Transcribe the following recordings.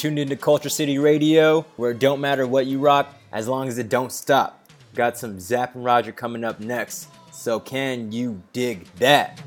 tuned into Culture City Radio, where it don't matter what you rock as long as it don't stop. Got some Zapp and Roger coming up next, so can you dig that?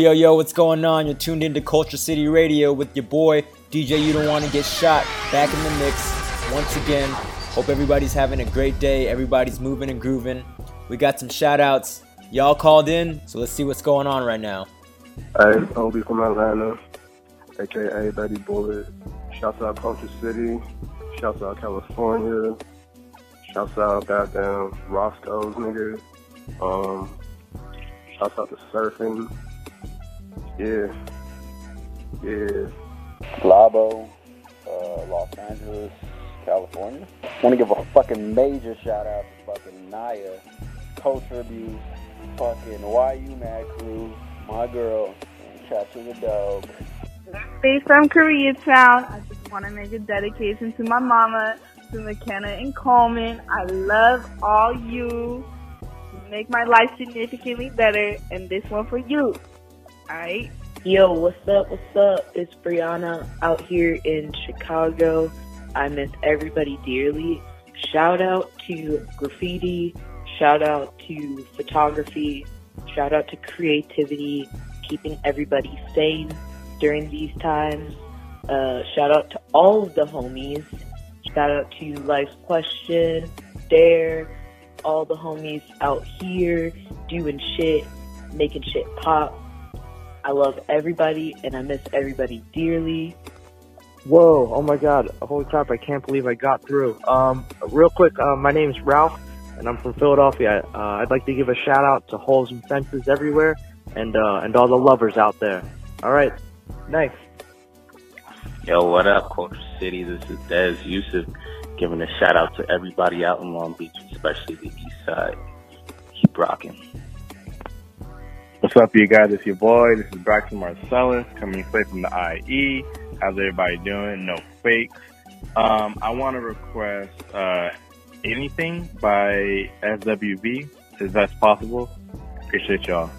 Yo, yo, what's going on? You're tuned into Culture City Radio with your boy, DJ You Don't Want to Get Shot, back in the mix once again. Hope everybody's having a great day. Everybody's moving and grooving. We got some shout outs. Y'all called in, so let's see what's going on right now. Hey, Obi from Atlanta, aka Betty Bullet. Shouts out Culture City. Shouts out California. Shouts out goddamn Roscoe's nigga. Um, shouts out to surfing. Yeah. Yeah. Labo, uh, Los Angeles, California. Want to give a fucking major shout out to fucking Naya, Culture Abuse, fucking YU Mad Crew, my girl, and Chat to the Dog. Based from Koreatown, I just want to make a dedication to my mama, to McKenna and Coleman. I love all you. You Make my life significantly better, and this one for you. Yo, what's up? What's up? It's Brianna out here in Chicago. I miss everybody dearly. Shout out to graffiti. Shout out to photography. Shout out to creativity, keeping everybody sane during these times. Uh, shout out to all of the homies. Shout out to Life Question, Dare, all the homies out here doing shit, making shit pop. I love everybody and I miss everybody dearly. Whoa! Oh my God! Holy crap! I can't believe I got through. Um, real quick, uh, my name is Ralph, and I'm from Philadelphia. Uh, I'd like to give a shout out to holes and fences everywhere, and uh, and all the lovers out there. All right, thanks. Yo, what up, Culture City? This is Des Yusuf giving a shout out to everybody out in Long Beach, especially the east side. Keep rocking. What's up, you guys? It's your boy. This is Braxton Marcellus coming straight from the IE. How's everybody doing? No fakes. Um, I want to request uh, anything by SWV, if that's possible. Appreciate y'all.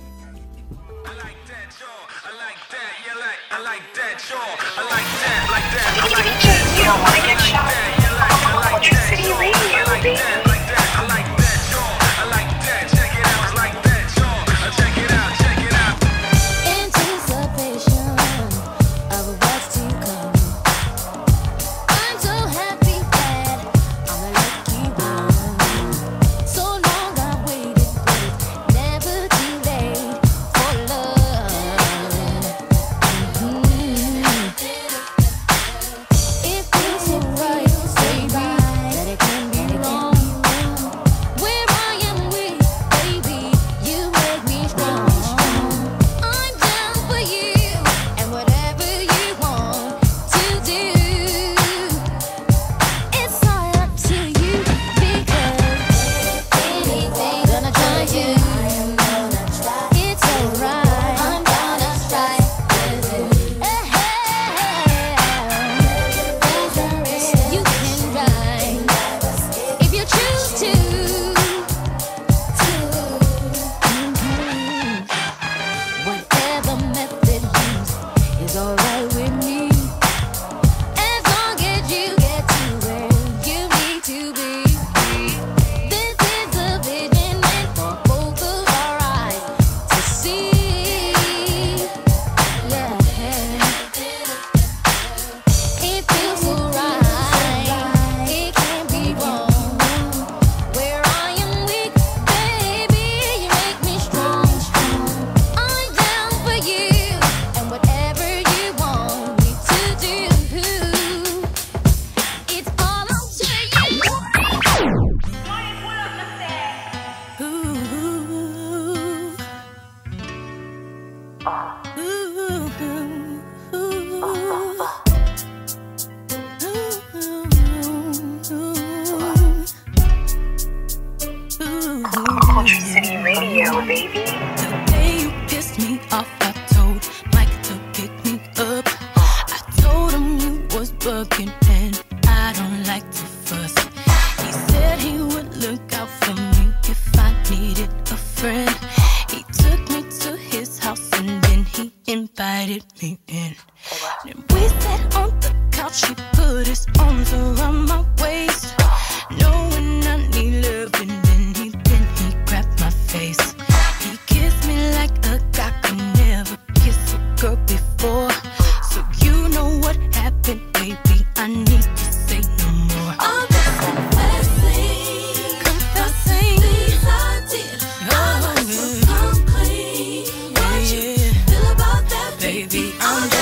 baby. I'm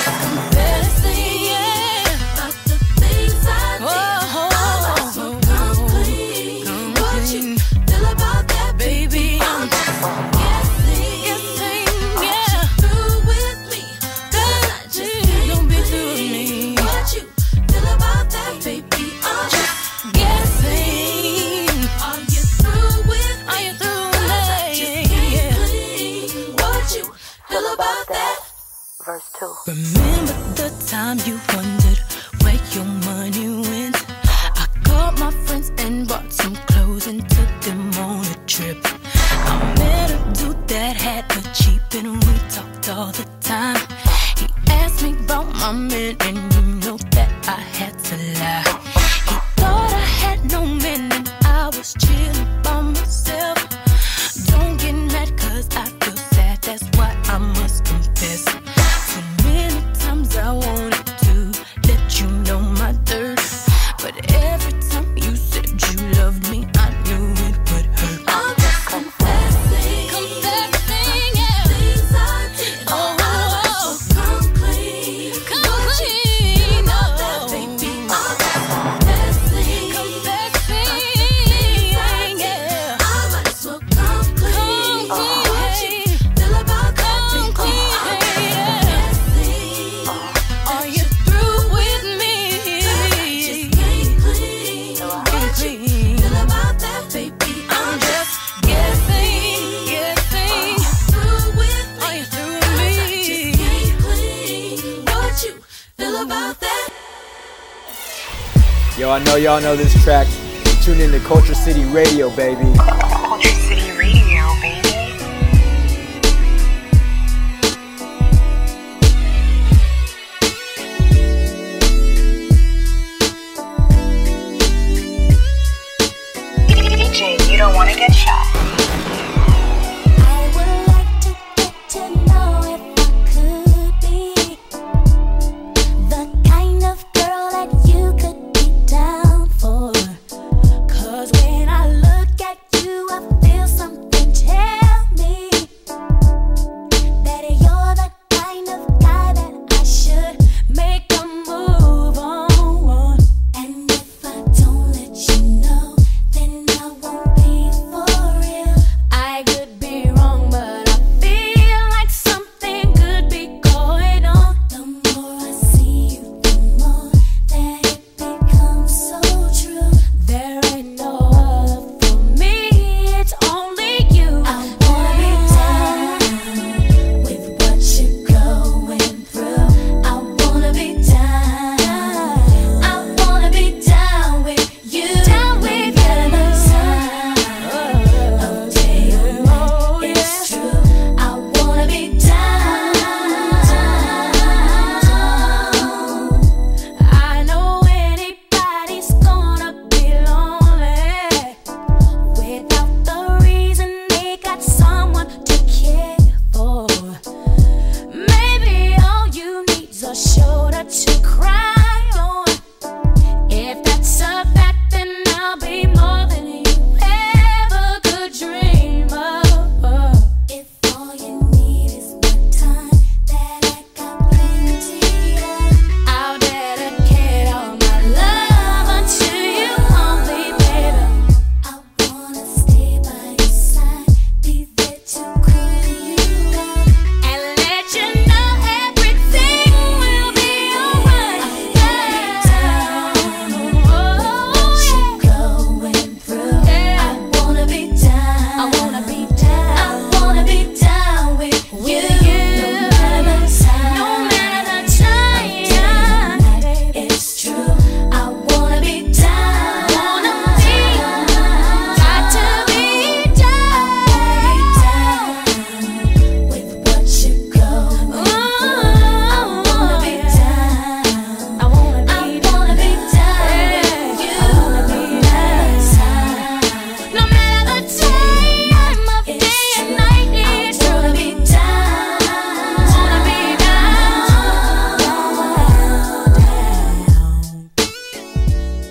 I know y'all know this track. Tune in to Culture City Radio, baby.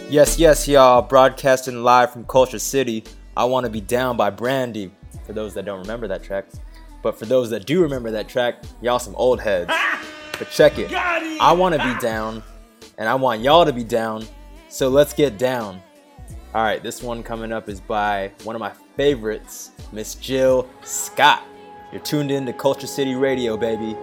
Yes, yes, y'all. Broadcasting live from Culture City. I Want to Be Down by Brandy. For those that don't remember that track. But for those that do remember that track, y'all some old heads. But check it. I Want to Be Down, and I want y'all to be down. So let's get down. All right, this one coming up is by one of my favorites, Miss Jill Scott. You're tuned in to Culture City Radio, baby.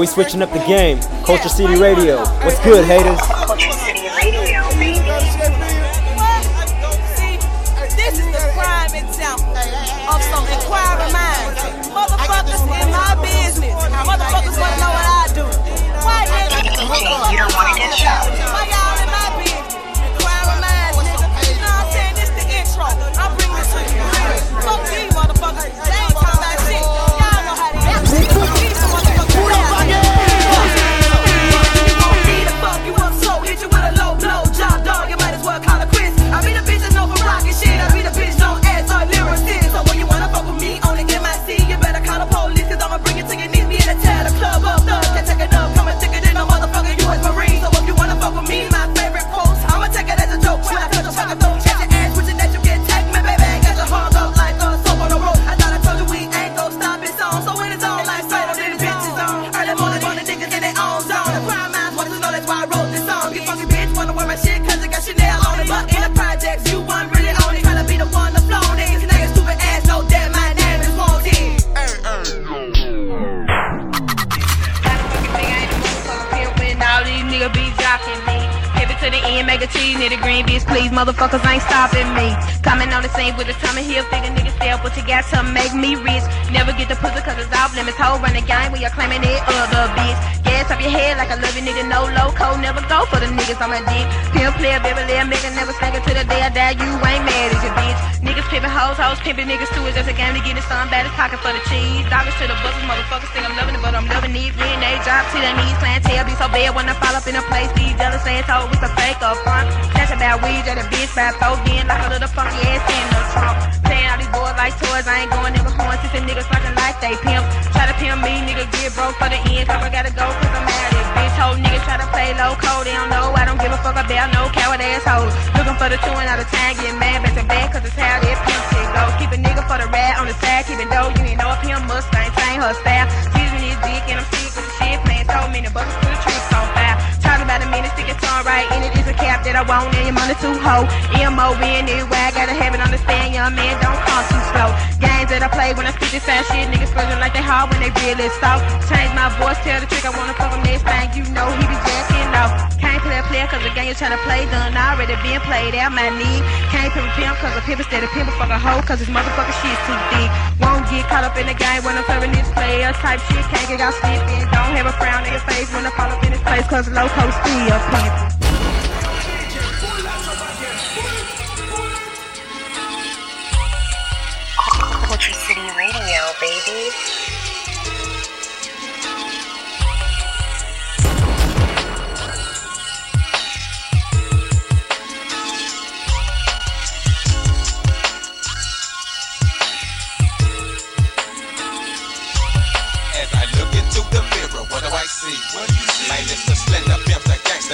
we switching up the game. Culture City Radio. What's good, haters? Niggas too. It's just a game to get in some bad as pocket for the cheese. Dollars to the buses, motherfuckers think I'm loving it, but I'm loving these. Getting they drop to their knees. Clientele be so bad when I fall up in a place. These jealous assholes with a fake up front. Catch about weed at a bitch by throw in like a little funky ass in the trunk. Playing all these boys like toys, I ain't going nigga horn since the niggas fucking like they pimp. Try to pimp me, nigga get broke for the end. Cause I gotta go cause I'm mad at bitch. Whole niggas try to play low code, they don't know. I don't give a fuck about no coward assholes. Looking for the two and out of time, getting mad back to back cause it's how that for the rat on the side, it low. You ain't know a pimp Mustang, change her style. Tease me this dick and I'm sick the shit. Playing so many buckets to the tricks on fire. Talk about a minute, stick your tongue right in. It's a cap that I want and your money too hoe. M-O-N gotta have it understand, young man, don't come too slow. Games that I play when I speak this fast shit, niggas splurging like they hard when they really soft. Change my voice, tell the trick I wanna fuck him next thing, you know he be jacking off. Player cause the game you tryna play done already been played out my knee. Can't pimp a pimp cause a pimp instead of pimp a fuck a hoe cause this motherfucker shit's too thick. Won't get caught up in the game when I'm serving this player type shit. Can't get out slipped in. Don't have a frown in your face when I fall up in this place cause loco still pimping.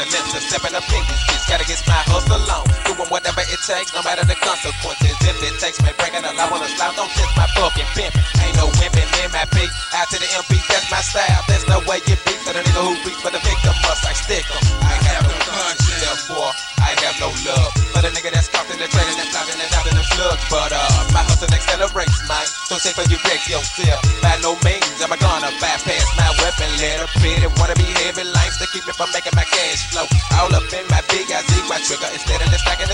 Lips are stepping up this bitch. Gotta get my hustle on, doing whatever it takes, no matter the consequences. If it takes me breaking a law on the slide, don't kiss my fucking pimp. Ain't no wimping in my beat. Out to the MP, that's my style. There's no way you beat. So the nigga who reach for the victim must I stick stick 'em. I have no conscience, therefore I have no love for the nigga that's caught in the training and flopping and out in the slugs. But uh, my hustle accelerates, man. So say for you wreck yourself. By no means am I gonna bypass my weapon. Let a pity wanna be heavy lines to keep me from making my cash flow. All up in my big I see my trigger instead of just stacking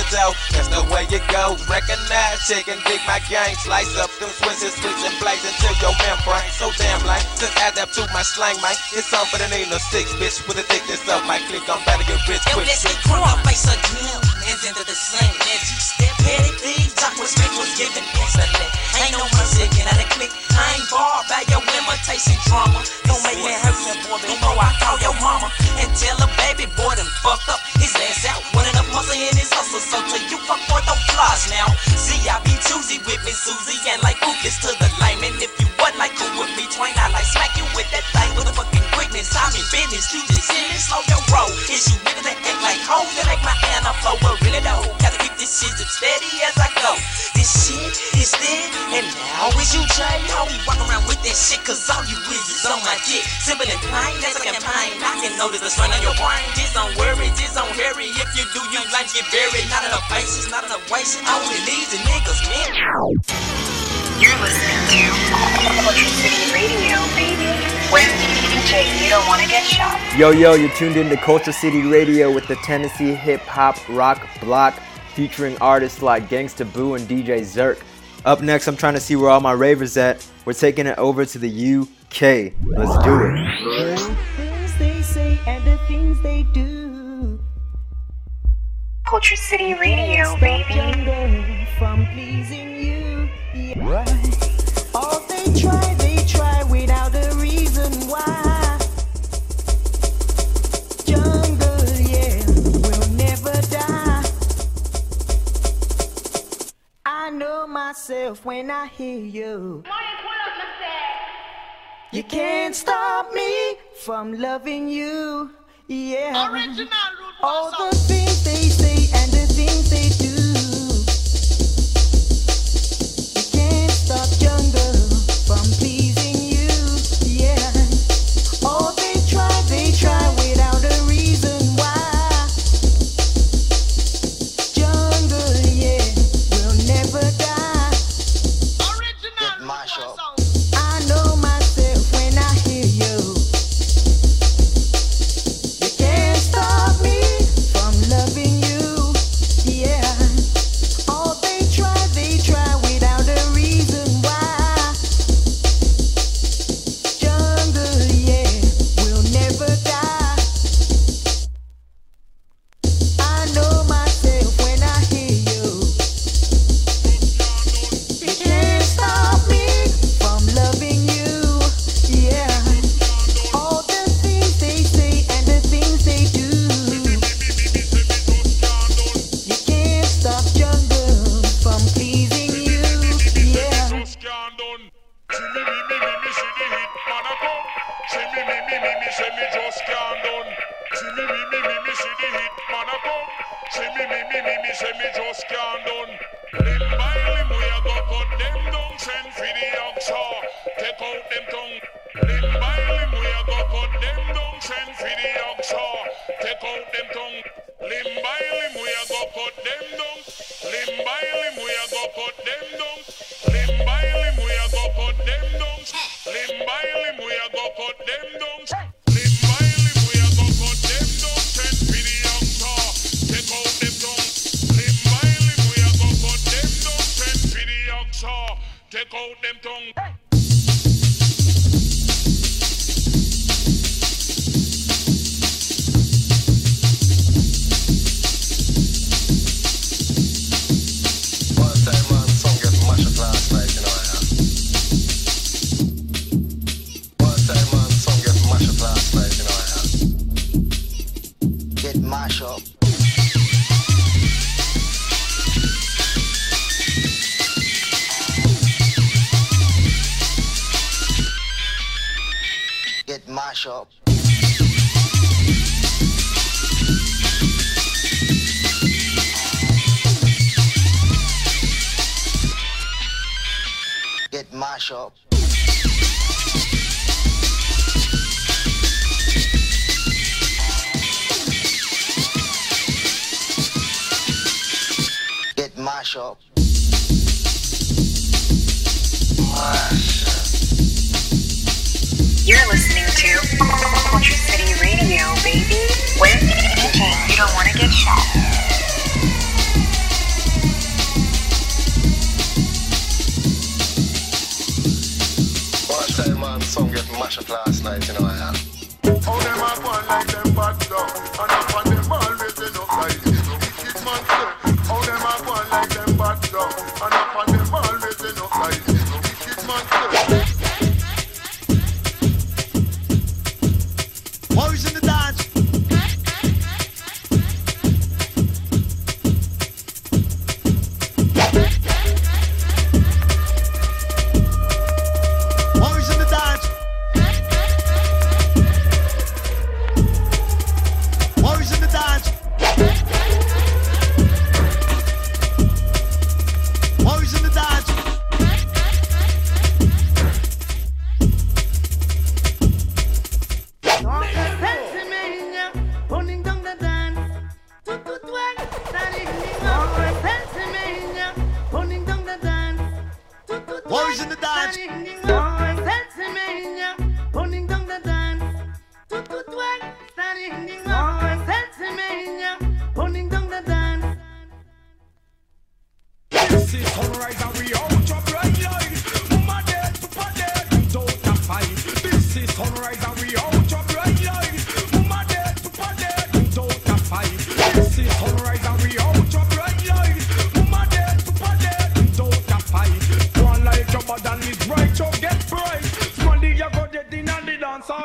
That's the way it goes. Recognize, check and dig my game. Slice up them switches, and blaze into your membrane. So damn. Just add that to my slang, man. It's on for the of six, bitch. With the thickness of my click, I'm better get rich quick. let's get crunk up face again. Into the sling. As you step, petty thieves, talk respect was given excellent. Ain't no get out of click. I ain't barred by your imitation drama. Don't make me hurt you, boy, before I call your mama. And tell a baby boy done fucked up his ass out. One enough muscle in his hustle, so till you fuck boy, don't flaws now. See, I be choosy with me, Susie, and like ookies to the lame. If you wasn't like cool with me, twain, I like smack you with that thing a fucking quickness. I'm in business, you just sit and slow your roll. Is you niggas that act like hoes that make my hand up flow? But really though, gotta keep this shit up steady as I go. This shit is dead, and now is you, Jay. How we walk around with that shit, cause all you is is on my dick. Simple and plain, that's a campaign. I can notice the strain on your brain. Just don't worry, just don't hurry. If you do, you like get buried. Not enough faces, not enough wasting. Only leads and niggas, man. You're listening to Culture City Radio, baby. With DJ, you don't want to get shot. Yo, yo, you're tuned in to Culture City Radio with the Tennessee hip hop rock block featuring artists like Gangsta Boo and DJ Zirk. Up next, I'm trying to see where all my ravers at. We're taking it over to the UK. Let's do it. things they say and the things they do. Culture City Radio, baby. Myself when I hear you. You can't stop me from loving you. Yeah. Original All the things they say and the things they Greedy Target Shop.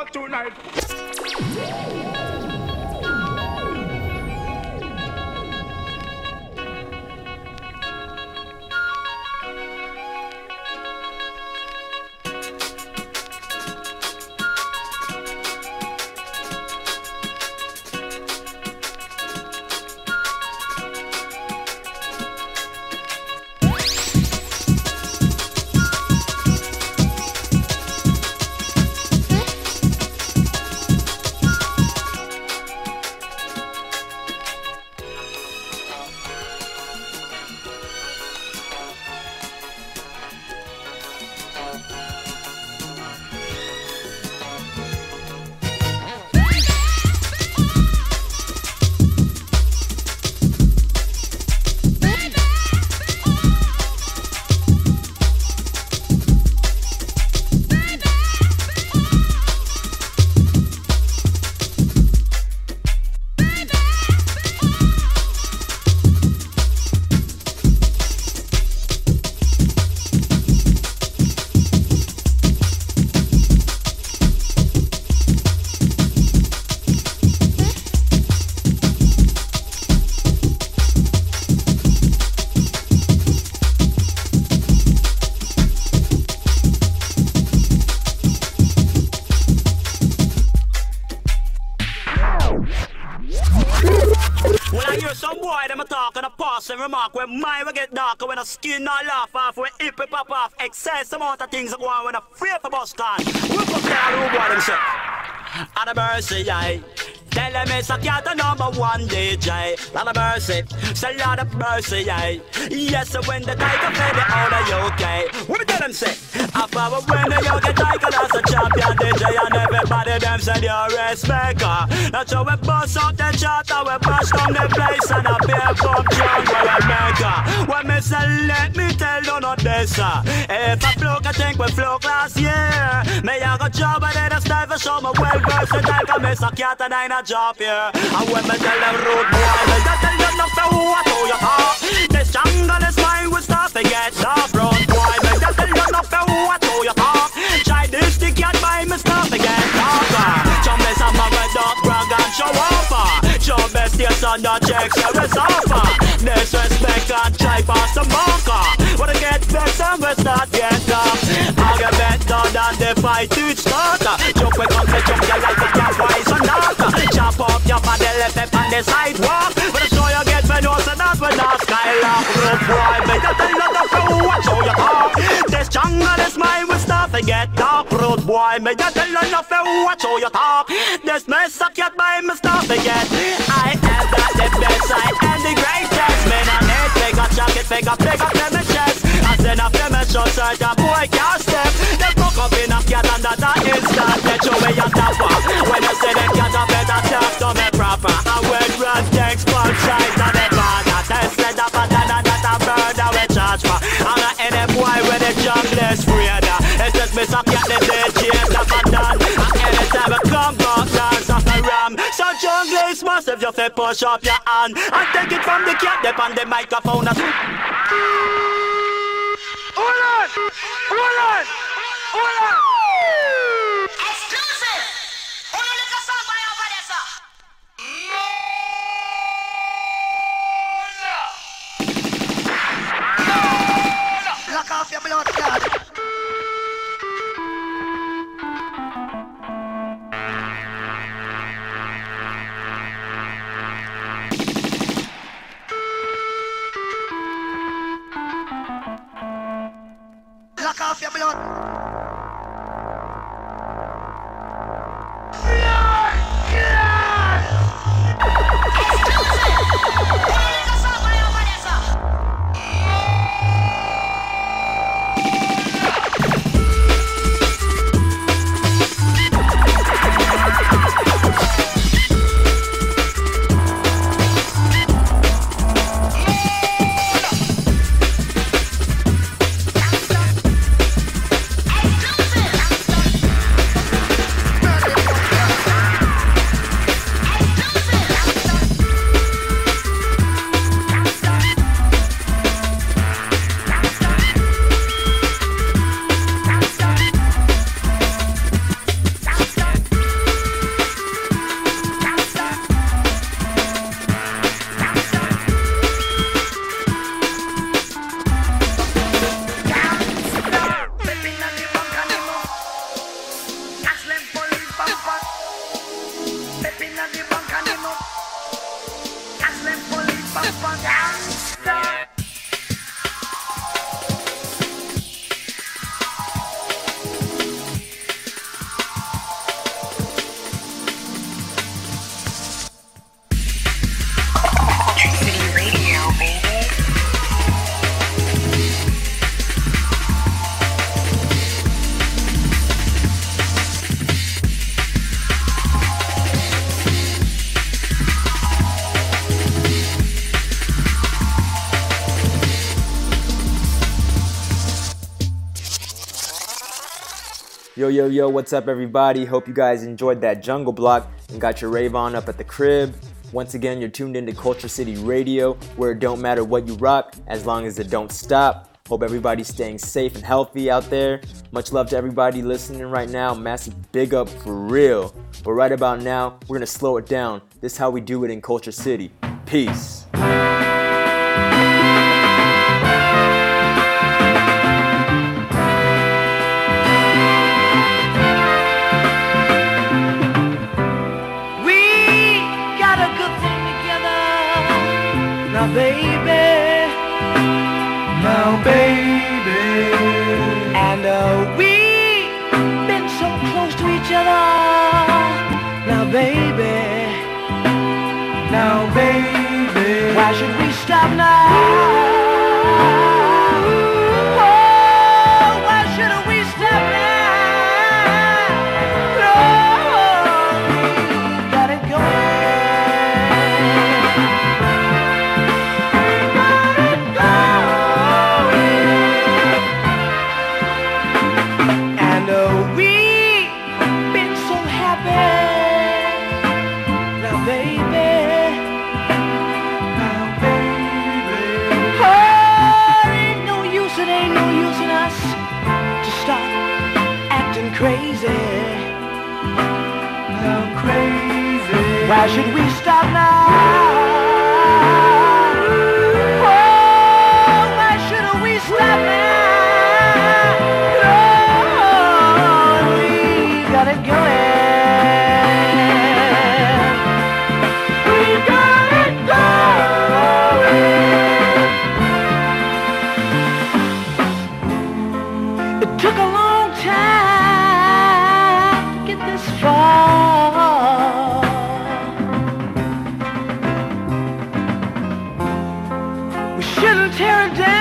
tonight. Some boy, them a talk and a passing remark when my will get darker when a skin not laugh off, when hip hip pop off, excess amount of things are going when a free for bus We'll put that the boy themselves. And a mercy, aye. Tell him it's a cat number one DJ. Lot of mercy, it's lot of mercy, yeah. Yes, when the tiger play out of UK. What did them say? Half hour when the UK tiger as a champion DJ and everybody them said you're respecter. That's how we bust out the chart and we bash down the place and a beer pump John where we make. When me say let me tell you not this. If I flow, I think we flow last year. Me I got job and then I style for show me well versatile. Cause me so cat and I not job here. And when me tell them rude boy, me just tell you not for who I told oh, you talk. This jungle is mine, we start to get off road boy. Me just tell you not for who I told oh, you talk. Try this stick yet by me start to get darker. Jump is a mugger dog brag and show off. Ah. Jump best yes on the checks you is offer. Disrespect and try pass the marker. Wanna get better, we start get up. I'll get better than the fight to start. Jump we come to jump you like a cat. Chop up your body left up on the sidewalk. But I'm sure you get me know so that we not skylark. Road boy, just tell you the fool what show you talk. This jungle is mine, we start to get dark. Road boy, just tell you the fool what show you talk. This mess I can't buy me start to get. I have got the best side and the greatest. Man, I need big up jacket, big up, big up to my chest. I send up to my show, so the boy can't step. They me suck at the dead chase up and done. And anytime I come back, dance off the ram. So jungle is massive, you fi push up your hand. And take it from the cat, dip on the microphone. Hold on! Hold on! Hold on! Lock off Yo, yo, what's up, everybody? Hope you guys enjoyed that jungle block and got your rave on up at the crib. Once again, you're tuned into Culture City Radio, where it don't matter what you rock as long as it don't stop. Hope everybody's staying safe and healthy out there. Much love to everybody listening right now. Massive big up for real. But right about now, we're gonna slow it down. This is how we do it in Culture City. Peace. Now, baby. Why should we stop now? It took a long time to get this far. We shouldn't tear it down.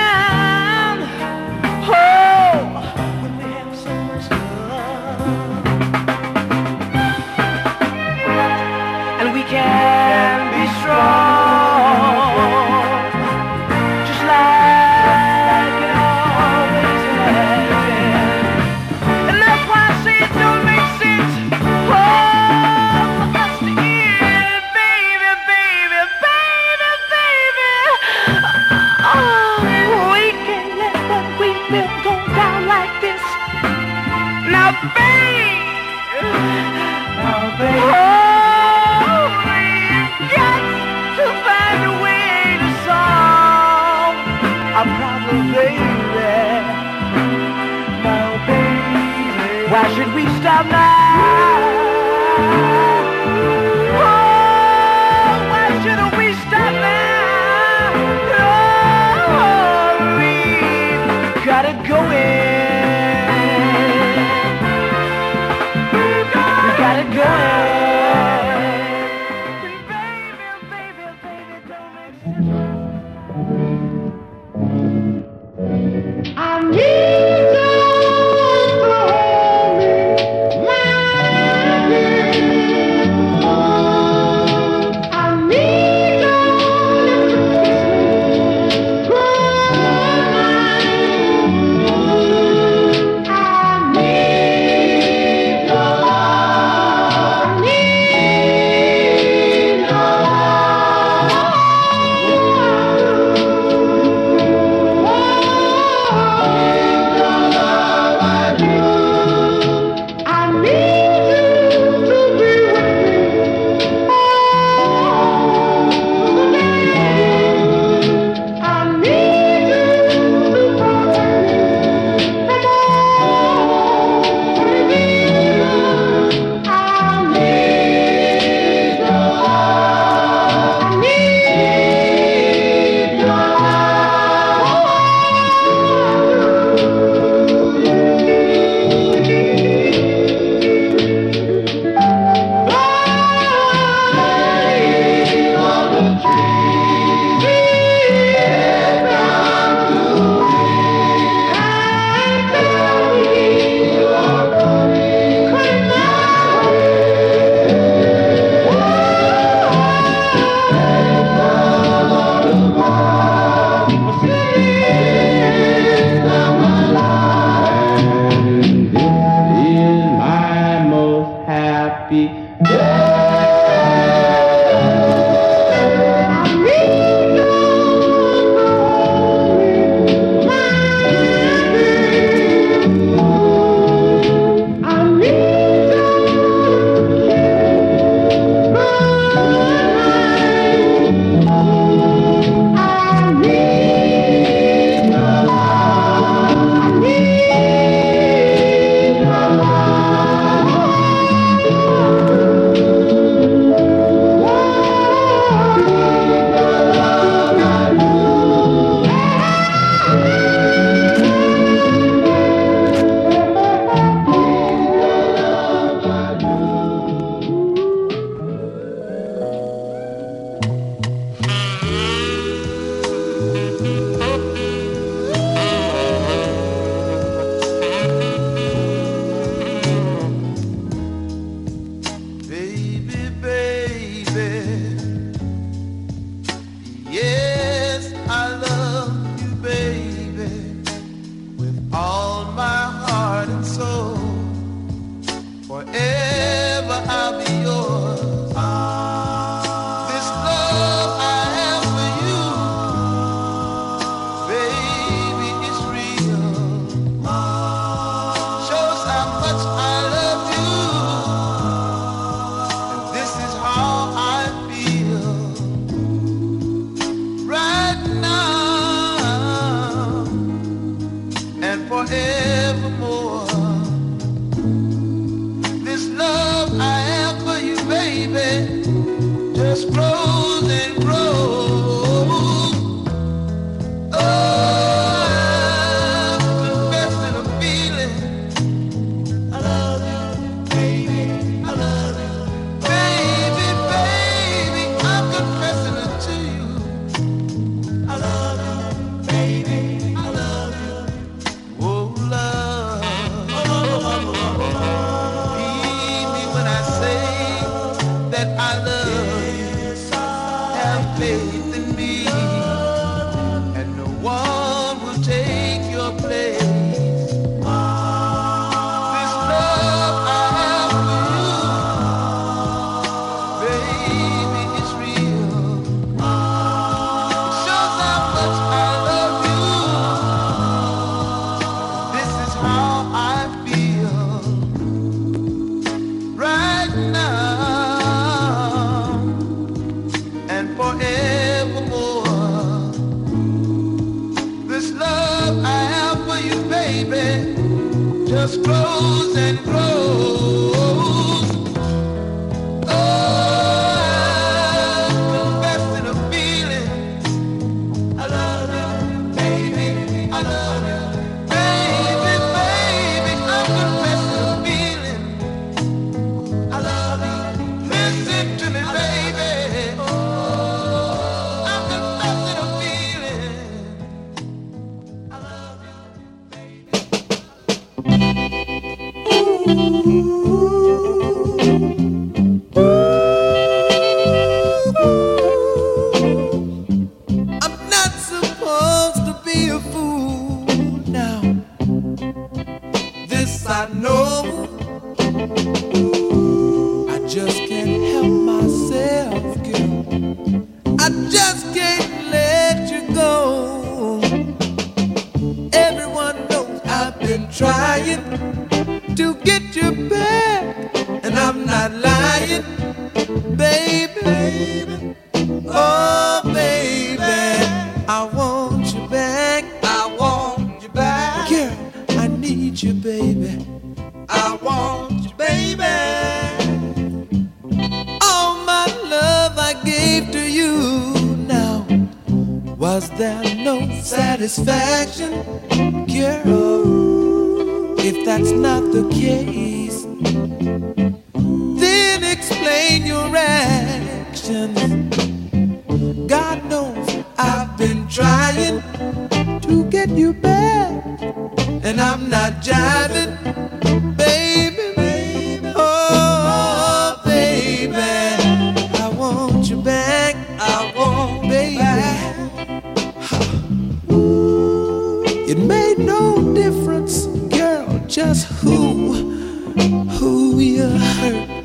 Who you hurt.